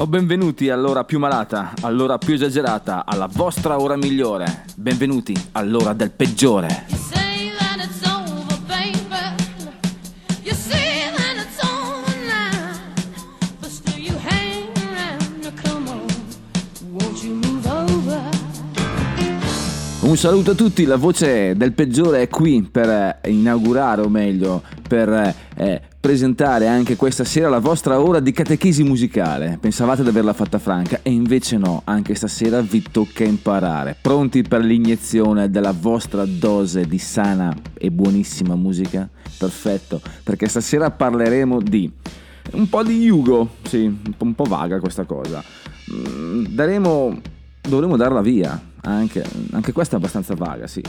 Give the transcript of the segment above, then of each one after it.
Oh, benvenuti all'ora più malata, all'ora più esagerata, alla vostra ora migliore. Benvenuti all'ora del peggiore. Un saluto a tutti, la voce del peggiore è qui per eh, inaugurare, o meglio, per eh, presentare anche questa sera la vostra ora di catechesi musicale. Pensavate di averla fatta franca e invece no, anche stasera vi tocca imparare. Pronti per l'iniezione della vostra dose di sana e buonissima musica? Perfetto, perché stasera parleremo di un po' di Yugo, sì, un po', vaga questa cosa. Mm, Daremo, dovremo darla via, anche, anche questa è abbastanza vaga, sì.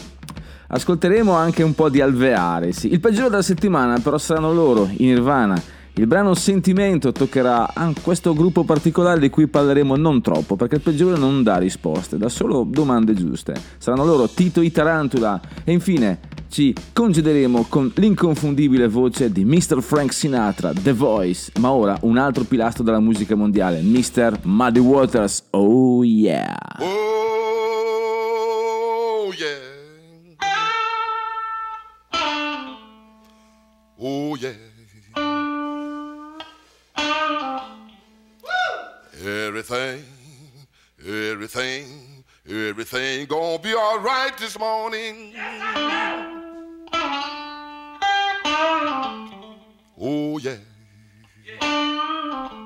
Ascolteremo anche un po' di alveare, sì. Il peggiore della settimana però saranno loro, i Nirvana. Il brano Sentimento toccherà a questo gruppo particolare di cui parleremo non troppo, perché il peggiore non dà risposte, dà solo domande giuste. Saranno loro Tito i Tarantula e infine ci congederemo con l'inconfondibile voce di Mr. Frank Sinatra, The Voice, ma ora un altro pilastro della musica mondiale, Mr. Muddy Waters. Oh yeah! Oh, yeah. Everything, everything, everything gonna be all right this morning. Oh, yeah. Woo!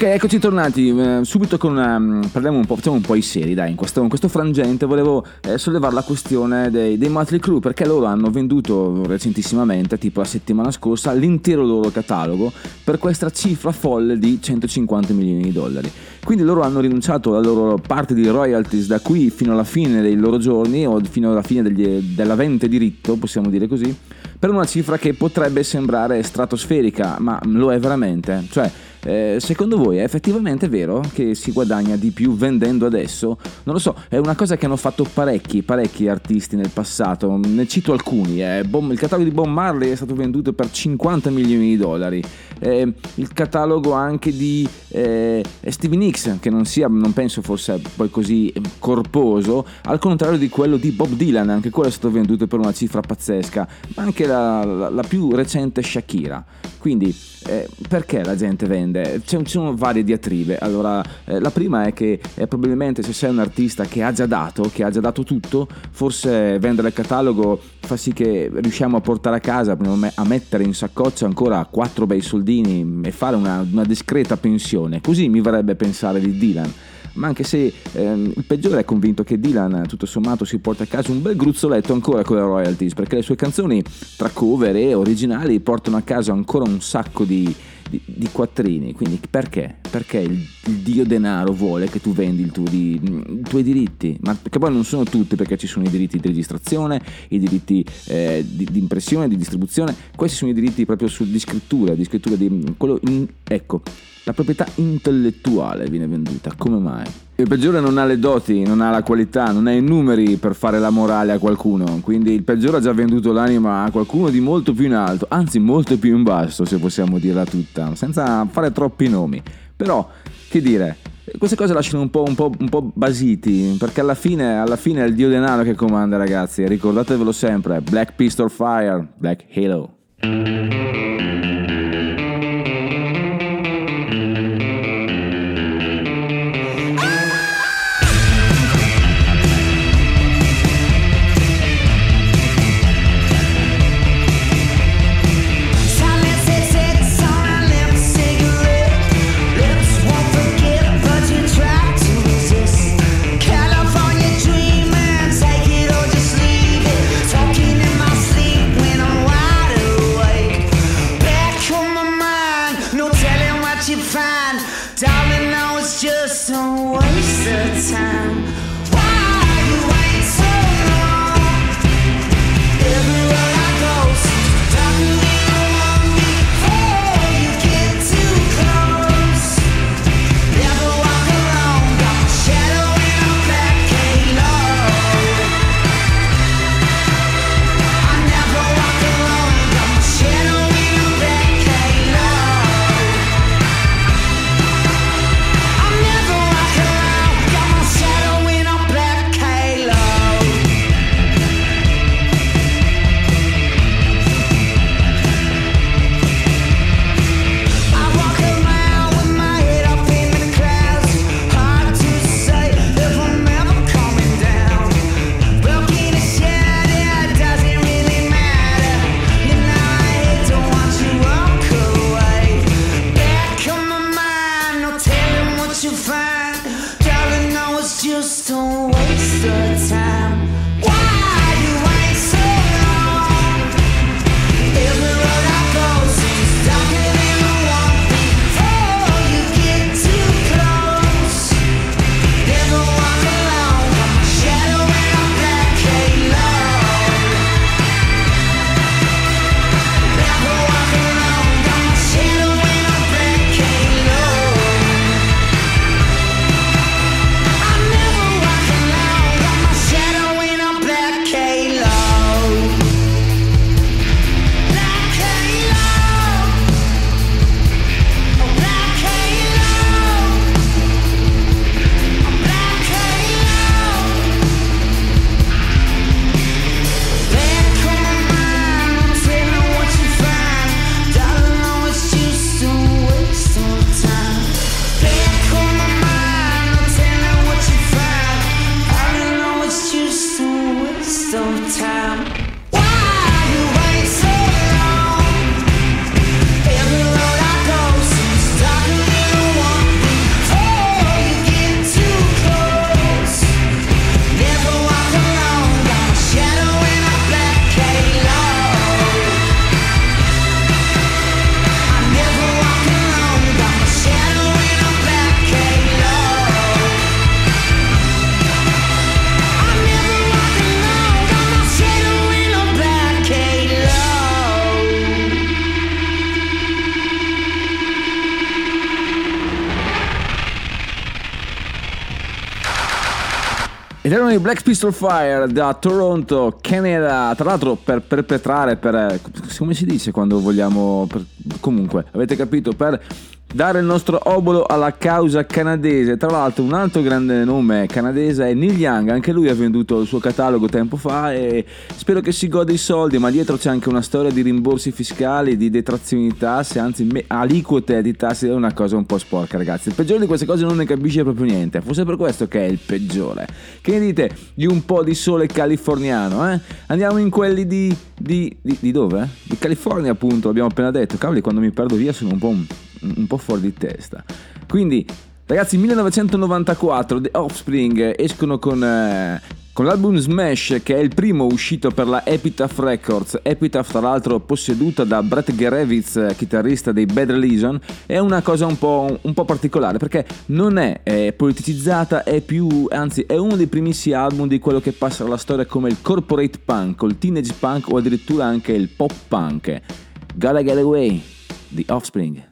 Ok, eccoci tornati. eh, subito con una. mm, Parliamo un po', facciamo un po' i seri, dai. In questo, in questo frangente volevo eh, sollevare la questione dei, dei Motley Crue perché loro hanno venduto recentissimamente, tipo la settimana scorsa, l'intero loro catalogo per questa cifra folle di 150 milioni di dollari. Quindi loro hanno rinunciato alla loro parte di royalties da qui fino alla fine dei loro giorni o fino alla fine degli- dell'avente diritto, possiamo dire così, per una cifra che potrebbe sembrare stratosferica, ma lo è veramente. Cioè, eh, secondo voi è effettivamente vero che si guadagna di più vendendo adesso? Non lo so, è una cosa che hanno fatto parecchi, parecchi artisti nel passato. Ne cito alcuni. eh. Bob- il catalogo di Bob Marley è stato venduto per 50 milioni di dollari. Eh, il catalogo anche di eh, Stevie Nicks, che non, sia, non penso fosse poi così corposo, al contrario di quello di Bob Dylan, anche quello è stato venduto per una cifra pazzesca, ma anche la, la- la più recente Shakira. Quindi eh, perché la gente vende? C'è- ci sono varie diatribe. Allora, eh, la prima è che eh, probabilmente se sei un artista che ha già dato, che ha già dato tutto, forse vendere il catalogo fa sì che riusciamo a portare a casa, a mettere in saccoccia ancora quattro bei soldini e fare una, una discreta pensione. Così mi verrebbe pensare di Dylan ma anche se ehm, il peggiore è convinto che Dylan tutto sommato si porta a casa un bel gruzzoletto ancora con le royalties perché le sue canzoni tra cover e originali portano a casa ancora un sacco di, di- di quattrini quindi perché? perché il, il dio denaro vuole che tu vendi i tuoi diritti ma che poi non sono tutti perché ci sono i diritti di registrazione i diritti eh, di, di impressione di distribuzione questi sono i diritti proprio su, di scrittura di scrittura di quello in- ecco la proprietà intellettuale viene venduta, come mai? Il peggiore non ha le doti, non ha la qualità, non ha i numeri per fare la morale a qualcuno, quindi il peggiore ha già venduto l'anima a qualcuno di molto più in alto, anzi molto più in basso se possiamo dirla tutta, senza fare troppi nomi. Però, che dire, queste cose lasciano un po', un po', un po' basiti, perché alla fine, alla fine è il dio denaro che comanda ragazzi, ricordatevelo sempre, Black Pistol Fire, Black Halo. Erano i Black Pistol Fire da Toronto, Canada, tra l'altro per perpetrare, per, come si dice quando vogliamo, per- comunque, avete capito, per dare il nostro obolo alla causa canadese. Tra l'altro un altro grande nome canadese è Neil Young, anche lui ha venduto il suo catalogo tempo fa e spero che si gode i soldi, ma dietro c'è anche una storia di rimborsi fiscali, di detrazioni di tasse, anzi me- aliquote di tasse, è una cosa un po' sporca ragazzi. Il peggiore di queste cose non ne capisce proprio niente, forse per questo che è il peggiore. Che ne dite di un po' di sole californiano, eh? Andiamo in quelli di... di, di, di dove? Di California appunto, abbiamo appena detto. Cavoli, quando mi perdo via sono un po', un, un po' fuori di testa. Quindi, ragazzi, 1994 The Offspring escono con... eh, con l'album Smash, che è il primo uscito per la Epitaph Records, Epitaph tra l'altro posseduta da Brett Gerevitz, chitarrista dei Bad Religion, è una cosa un po', un po' particolare perché non è, eh, politicizzata, è più, anzi è uno dei primissimi album di quello che passa alla storia come il corporate punk, o il teenage punk o addirittura anche il pop punk. Gotta Get Away, The Offspring.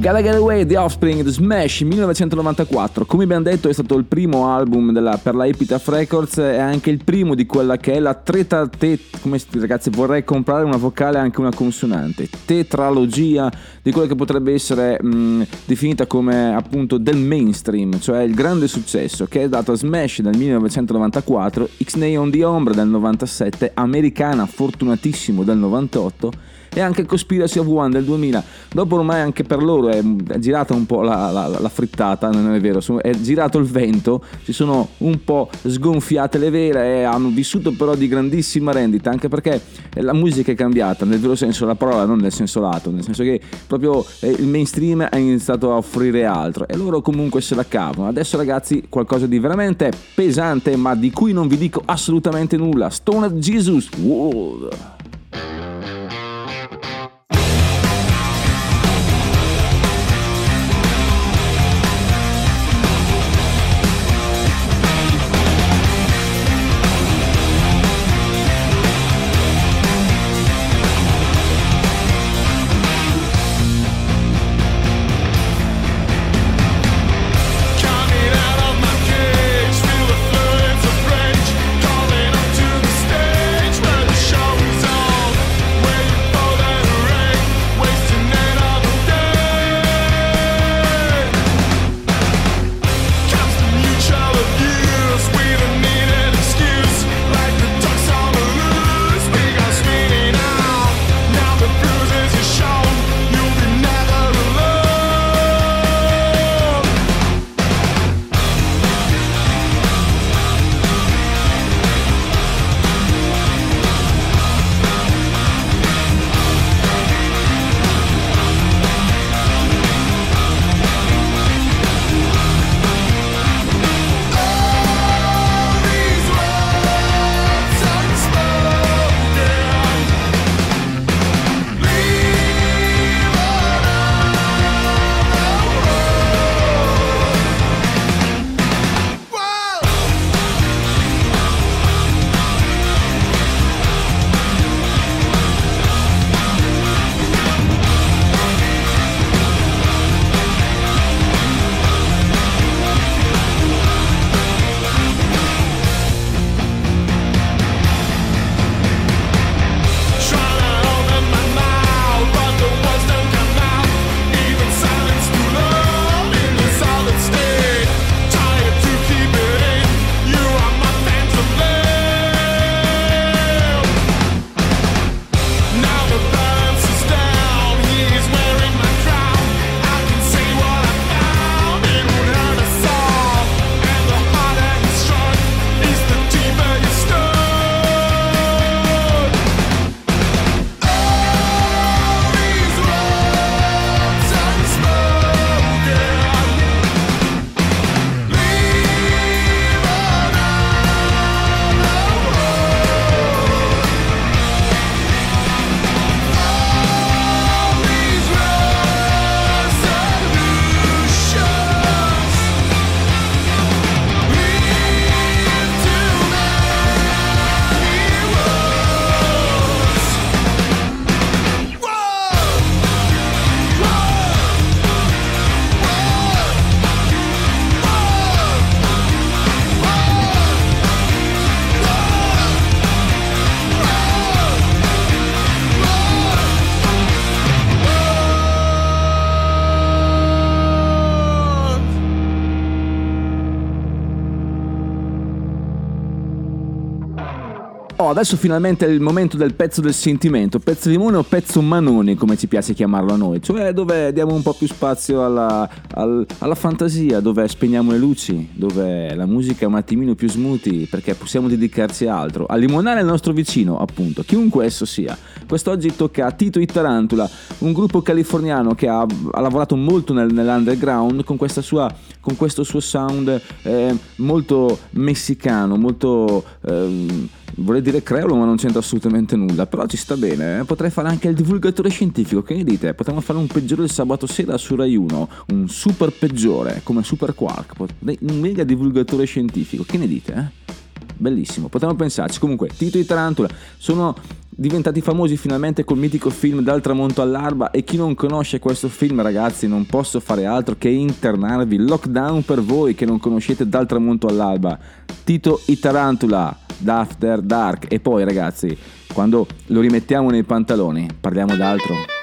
Gotta Get Away, The Offspring, The Smash 1994. Come abbiamo detto è stato il primo album della- per la Epitaph Records e anche il primo di quella che è la treta come ragazzi vorrei comprare una vocale e anche una consonante, tetralogia di quella che potrebbe essere mh, definita come appunto del mainstream, cioè il grande successo che è dato a Smash nel 1994, X-Nay on the Ombre del 97, Americana fortunatissimo del 98 e anche Conspiracy of One del 2000. Dopo ormai anche per loro è, è girata un po' la, la- la frittata, non è vero, è girato il vento, si sono un po' sgonfiate le vele e hanno vissuto però di grandissima rendita, anche perché la musica è cambiata nel vero senso della parola, non nel senso lato, nel senso che proprio eh, il mainstream ha iniziato a offrire altro e loro comunque se la cavano. Adesso ragazzi qualcosa di veramente pesante ma di cui non vi dico assolutamente nulla. Stone Jesus World. Adesso finalmente è il momento del pezzo del sentimento, pezzo limone o pezzo manone come ci piace chiamarlo a noi, cioè dove diamo un po' più spazio alla, al- alla fantasia, dove spegniamo le luci, dove la musica è un attimino più smoothie perché possiamo dedicarci a altro, a limonare il nostro vicino appunto, chiunque esso sia. Quest'oggi tocca a Tito i Tarantula, un gruppo californiano che ha, ha lavorato molto nel- nell'underground con, sua, con questo suo sound eh, molto messicano, molto... ehm, Vorrei dire creolo, ma non c'entra assolutamente nulla. Però ci sta bene. eh. Potrei fare anche il divulgatore scientifico. Che ne dite? Potremmo fare un peggiore il sabato sera su Rai 1. Un super peggiore, come Super Quark. Un mega divulgatore scientifico. Che ne dite? eh? Bellissimo, potremmo pensarci. Comunque, Tito di Tarantula sono diventati famosi finalmente col mitico film Dal tramonto all'alba e chi non conosce questo film ragazzi non posso fare altro che internarvi. Lockdown per voi che non conoscete Dal tramonto all'alba Tito i Tarantula d'After Dark. E poi ragazzi quando lo rimettiamo nei pantaloni parliamo d'altro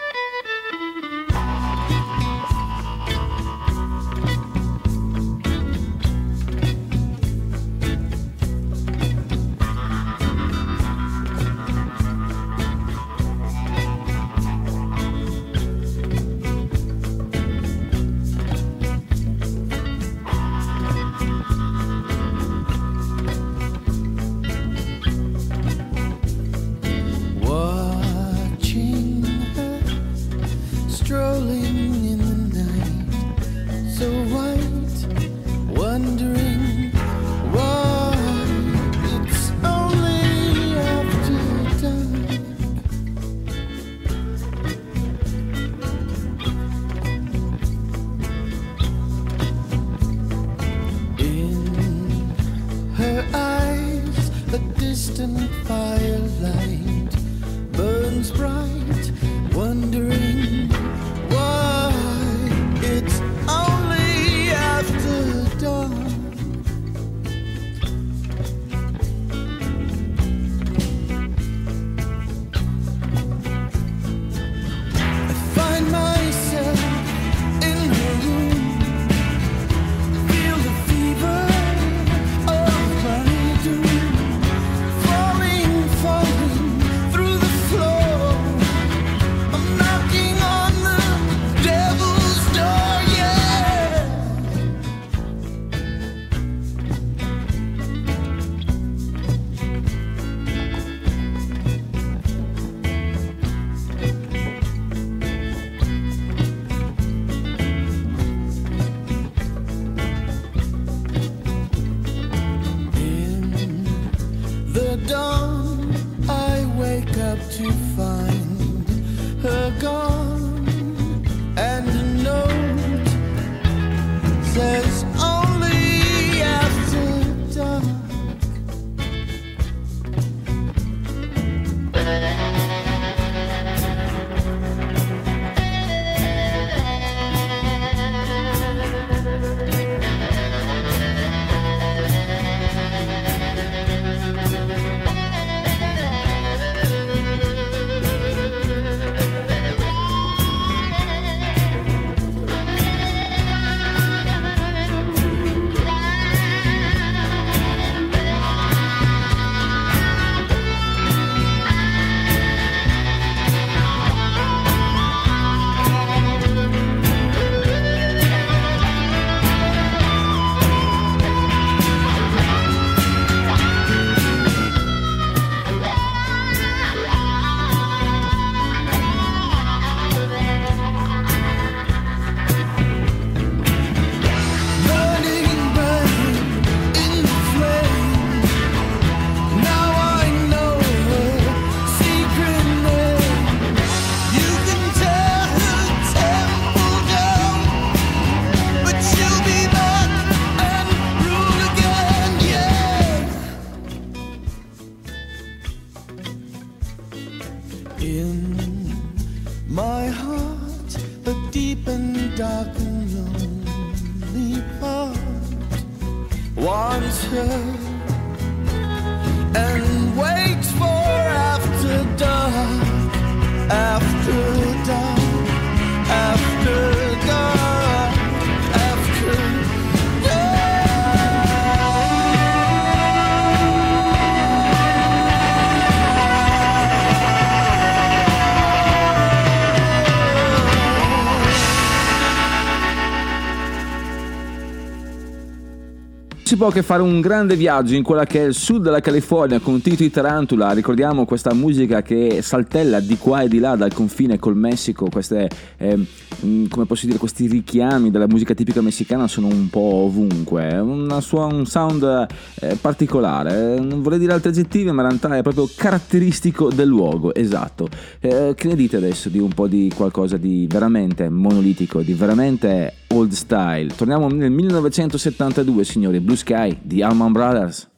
Si può che fare un grande viaggio in quella che è il sud della California con Tito i Tarantula, ricordiamo questa musica che saltella di qua e di là dal confine col Messico, queste, mm, come posso dire, questi richiami della musica tipica messicana sono un po' ovunque, una sua- un sound eh, particolare, Eh, non vorrei dire altri aggettivi ma in realtà è proprio caratteristico del luogo, esatto. Eh, che ne dite adesso di un po' di qualcosa di veramente monolitico, di veramente old style? Torniamo nel 1972 signori, Blue Sky di Allman Brothers.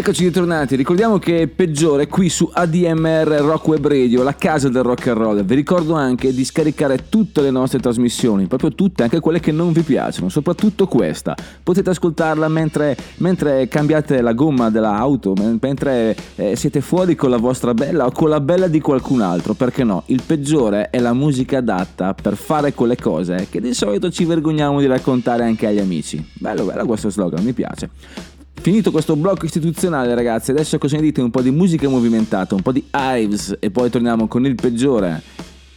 Eccoci ritornati, ricordiamo che Peggiore è qui su ADMR Rock Web Radio, la casa del rock and roll. Vi ricordo anche di scaricare tutte le nostre trasmissioni, proprio tutte, anche quelle che non vi piacciono, soprattutto questa. Potete ascoltarla mentre, mentre cambiate la gomma dell'auto, mentre eh, siete fuori con la vostra bella o con la bella di qualcun altro, perché no? Il Peggiore è la musica adatta per fare quelle cose che di solito ci vergogniamo di raccontare anche agli amici. Bello, bello questo slogan, mi piace. Finito questo blocco istituzionale ragazzi, adesso cosa ne dite? Un po' di musica movimentata, un po' di Ives e poi torniamo con il peggiore.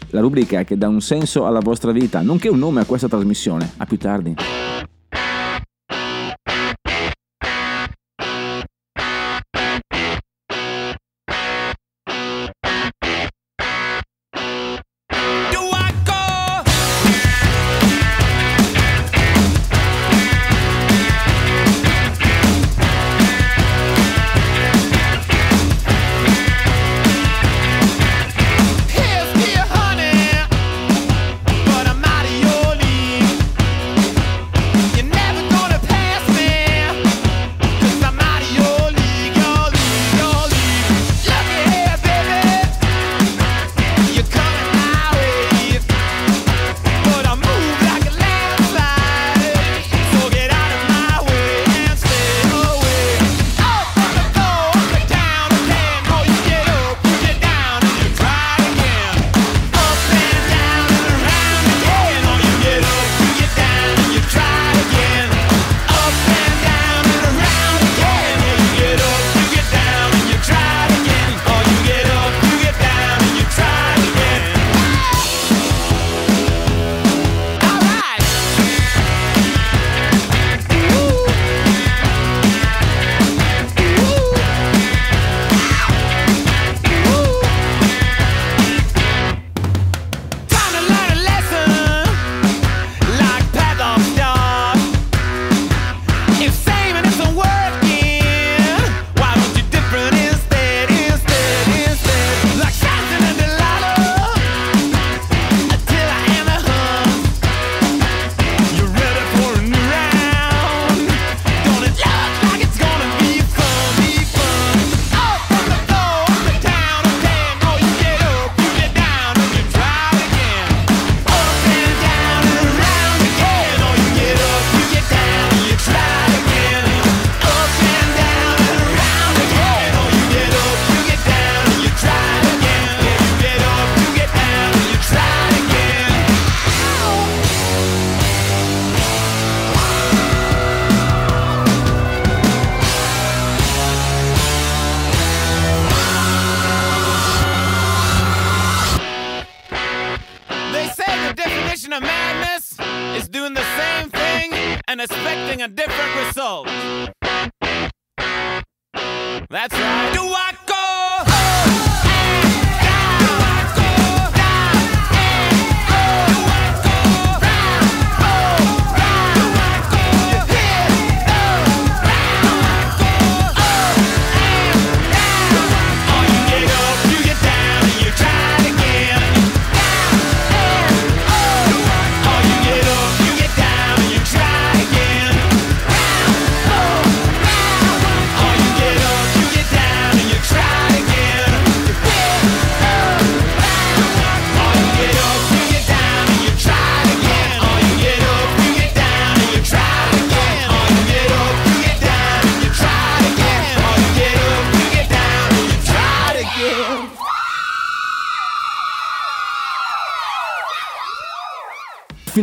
La rubrica che dà un senso alla vostra vita, nonché un nome a questa trasmissione. A più tardi.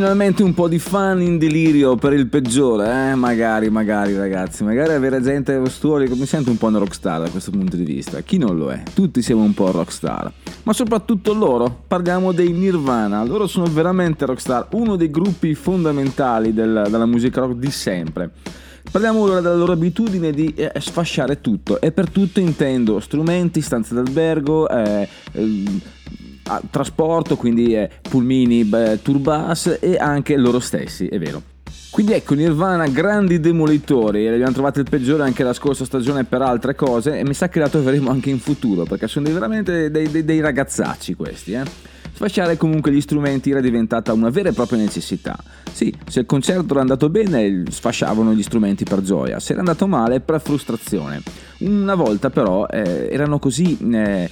Finalmente un po' di fan in delirio per il peggiore, eh? Magari, magari ragazzi, magari avere gente studio, mi sento un po' una rockstar da questo punto di vista. Chi non lo è? Tutti siamo un po' rockstar. Ma soprattutto loro, parliamo dei Nirvana, loro sono veramente rockstar, uno dei gruppi fondamentali del- della musica rock di sempre. Parliamo ora della loro abitudine di eh, sfasciare tutto e per tutto intendo strumenti, stanze d'albergo, eh, ehm, trasporto, quindi pulmini, beh, e anche loro stessi, è vero. Quindi ecco, Nirvana, grandi demolitori, e abbiamo trovato il peggiore anche la scorsa stagione per altre cose e mi sa che la troveremo anche in futuro, perché sono dei- veramente dei, dei- dei ragazzacci questi, eh. Sfasciare comunque gli strumenti era diventata una vera e propria necessità. Sì, se il concerto era andato bene, sfasciavano gli strumenti per gioia, se era andato male, per frustrazione. Una volta però eh, erano così eh,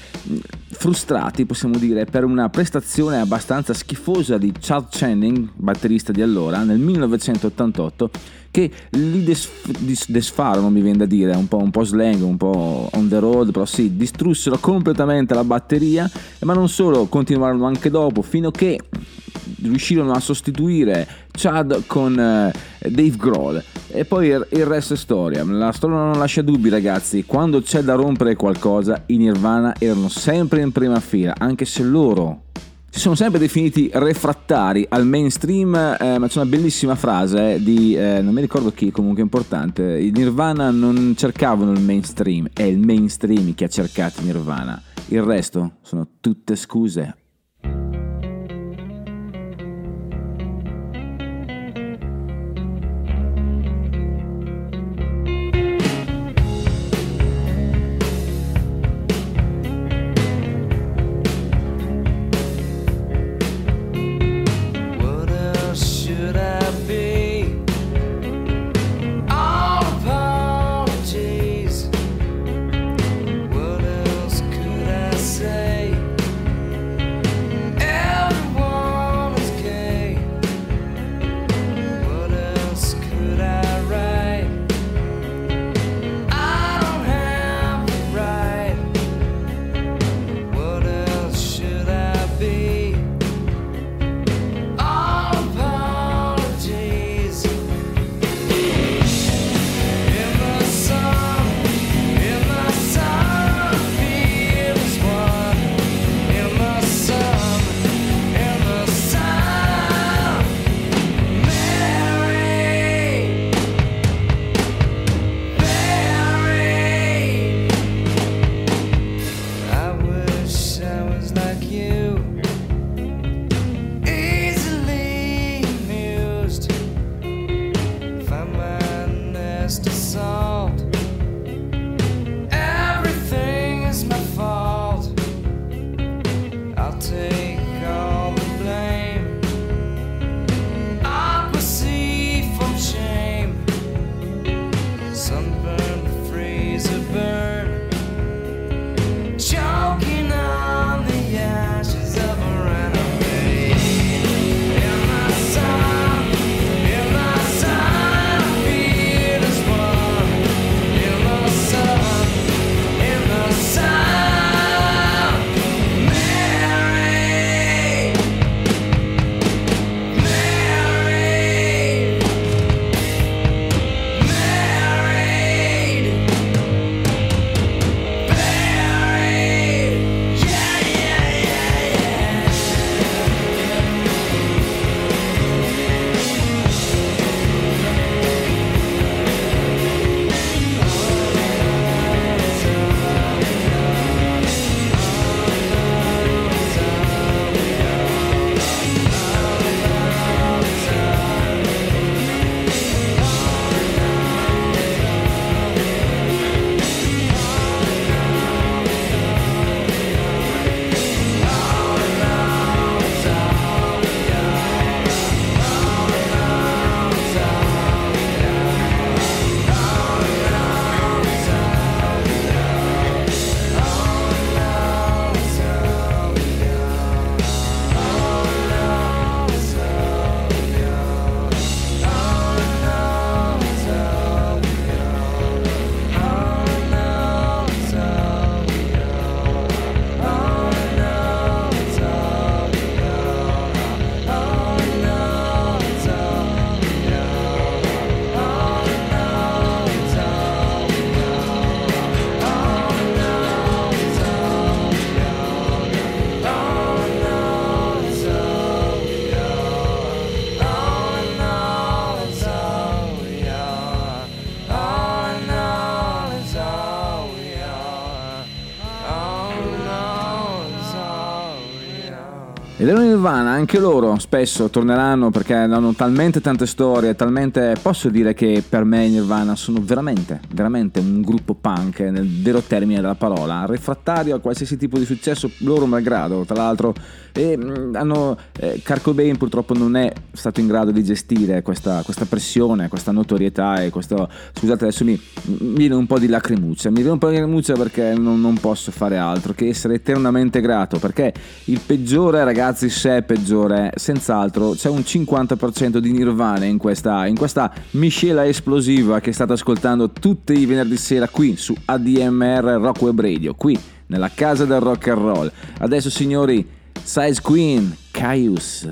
frustrati, possiamo dire, per una prestazione abbastanza schifosa di Chad Channing, batterista di allora, nel 1988, che li des- dis- desfarono, mi viene da dire, un po', un po' slang, un po' on the road, però sì, distrussero completamente la batteria, ma non solo, continuarono anche dopo, fino a che riuscirono a sostituire Chad con eh, Dave Grohl. E poi il, resto è storia. La storia non lascia dubbi ragazzi. Quando c'è da rompere qualcosa i Nirvana erano sempre in prima fila anche se loro si sono sempre definiti refrattari al mainstream, eh, ma c'è una bellissima frase eh, di, eh, non mi ricordo chi, comunque importante, i Nirvana non cercavano il mainstream, è il mainstream che ha cercato Nirvana, il resto sono tutte scuse. Nirvana, anche loro spesso torneranno perché hanno talmente tante storie, talmente... Posso dire che per me i Nirvana sono veramente, veramente un gruppo punk nel vero termine della parola, refrattario a qualsiasi tipo di successo, loro malgrado, tra l'altro. E mm, hanno... Eh, Kurt Cobain purtroppo non è stato in grado di gestire questa, questa pressione, questa notorietà e questo... Scusate adesso mi, mi viene un po' di lacrimuccia, mi viene un po' di lacrimuccia perché non, non posso fare altro che essere eternamente grato perché il peggiore ragazzi se è peggiore. Senz'altro c'è un 50% di Nirvana in questa, in questa miscela esplosiva che state ascoltando tutti i venerdì sera qui su ADMR Rock Web Radio qui nella casa del rock and roll. Adesso signori Size Queen Caius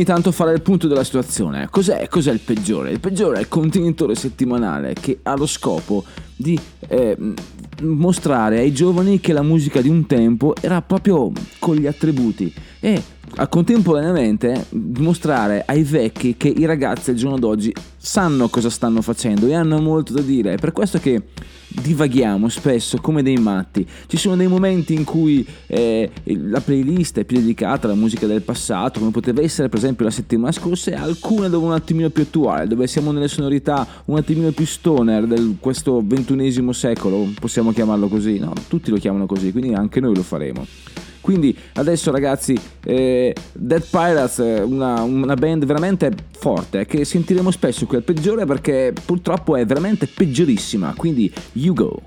ogni tanto fare il punto della situazione. Cos'è, cos'è il peggiore? Il peggiore è il contenitore settimanale che ha lo scopo di eh, mostrare ai giovani che la musica di un tempo era proprio con gli attributi e contemporaneamente dimostrare ai vecchi che i ragazzi al giorno d'oggi sanno cosa stanno facendo e hanno molto da dire. È per questo che divaghiamo spesso come dei matti. Ci sono dei momenti in cui eh, la playlist è più dedicata alla musica del passato, come poteva essere per esempio la settimana scorsa, e alcune dove un attimino più attuale, dove siamo nelle sonorità un attimino più stoner di questo ventunesimo secolo, possiamo chiamarlo così, no? Tutti lo chiamano così, quindi anche noi lo faremo. Quindi adesso ragazzi, eh, Dead Pirates è una, una band veramente forte che sentiremo spesso qui al peggiore perché purtroppo è veramente peggiorissima. Quindi you go.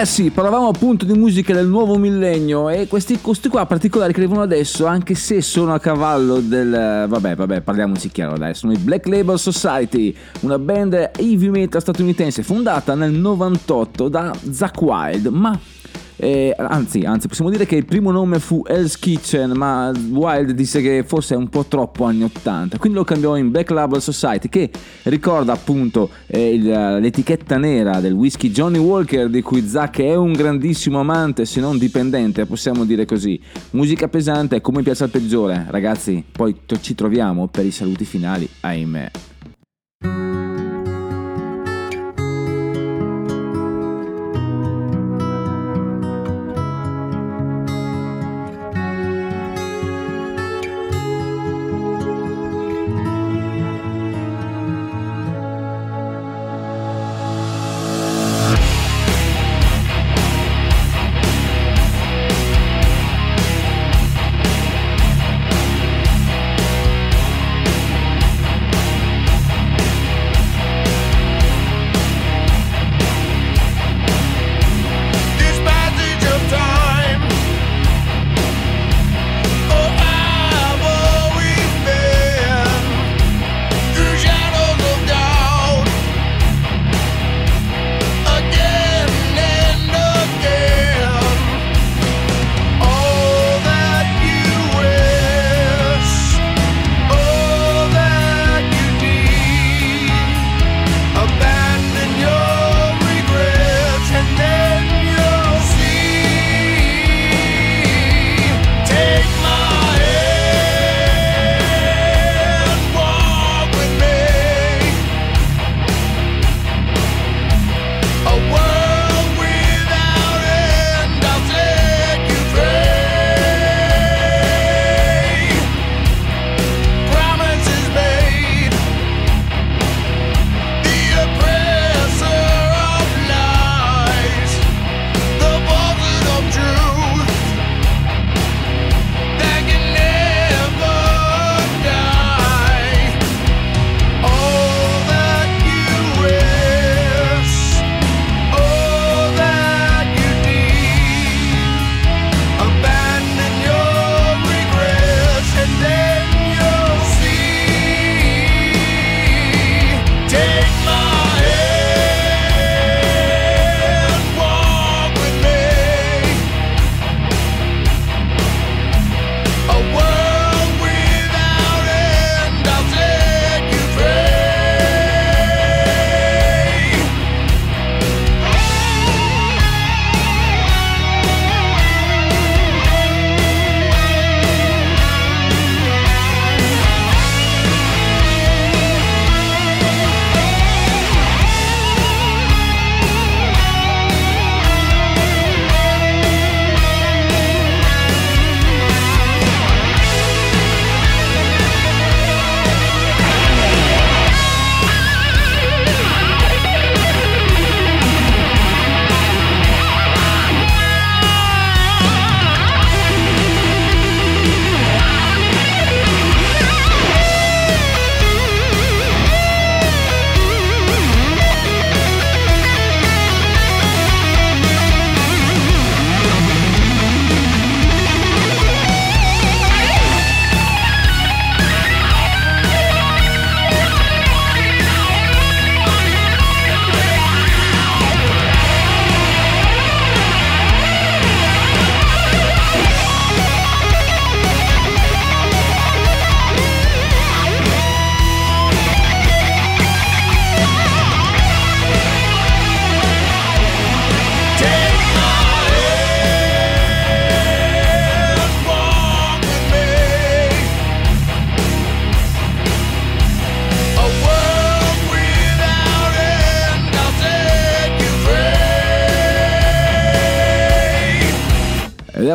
Eh sì, parlavamo appunto di musica del nuovo millennio e questi, questi qua particolari che arrivano adesso, anche se sono a cavallo del... Vabbè, vabbè, parliamoci chiaro dai, sono i Black Label Society, una band heavy metal statunitense fondata nel 98 da Zack Wild, ma... eh, anzi, anzi, possiamo dire che il primo nome fu Hell's Kitchen, ma Wild disse che forse è un po' troppo anni 80, quindi lo cambiò in Black Label Society, che ricorda appunto eh, il- l'etichetta nera del whisky Johnny Walker, di cui Zack è un grandissimo amante, se non dipendente, possiamo dire così. Musica pesante, come piace al peggiore, ragazzi. Poi ci troviamo per i saluti finali, ahimè.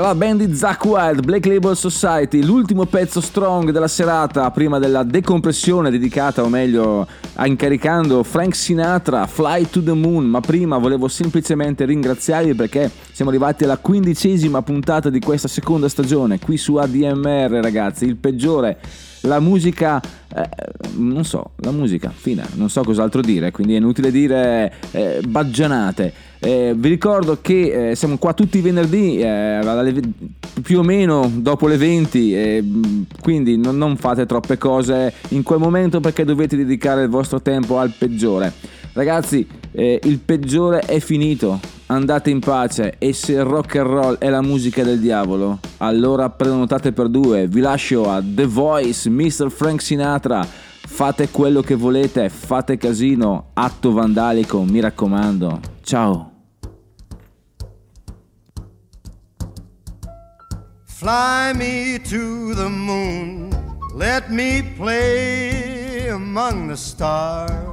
La band di Zack Wild, Black Label Society, l'ultimo pezzo strong della serata prima della decompressione dedicata, o meglio, a incaricando Frank Sinatra, Fly to the Moon. Ma prima volevo semplicemente ringraziarvi perché siamo arrivati alla quindicesima puntata di questa seconda stagione qui su ADMR, ragazzi, il peggiore. La musica, eh, non so, la musica, fine, non so cos'altro dire, quindi è inutile dire eh, baggianate. Eh, vi ricordo che eh, siamo qua tutti i venerdì, eh, più o meno dopo le 20, eh, mh, quindi non, non fate troppe cose in quel momento perché dovete dedicare il vostro tempo al peggiore. Ragazzi, eh, il peggiore è finito, andate in pace. E se il rock and roll è la musica del diavolo, allora prenotate per due, vi lascio a The Voice, Mr. Frank Sinatra, fate quello che volete, fate casino, atto vandalico, mi raccomando, ciao. Fly me to the moon, let me play among the stars,